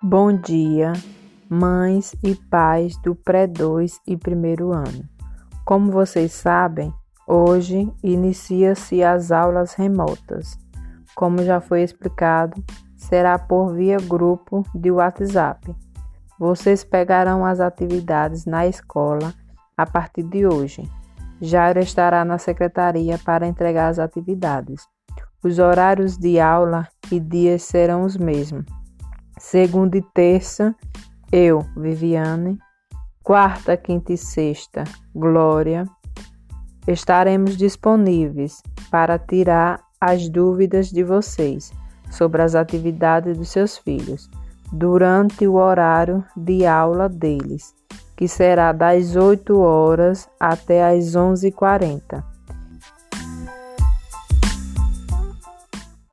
Bom dia, mães e pais do pré-2 e primeiro ano. Como vocês sabem, hoje inicia-se as aulas remotas. Como já foi explicado, será por via grupo de WhatsApp. Vocês pegarão as atividades na escola a partir de hoje. Jairo estará na secretaria para entregar as atividades. Os horários de aula e dias serão os mesmos Segunda e terça, eu, Viviane. Quarta, quinta e sexta, Glória. Estaremos disponíveis para tirar as dúvidas de vocês sobre as atividades dos seus filhos durante o horário de aula deles, que será das 8 horas até as 11h40.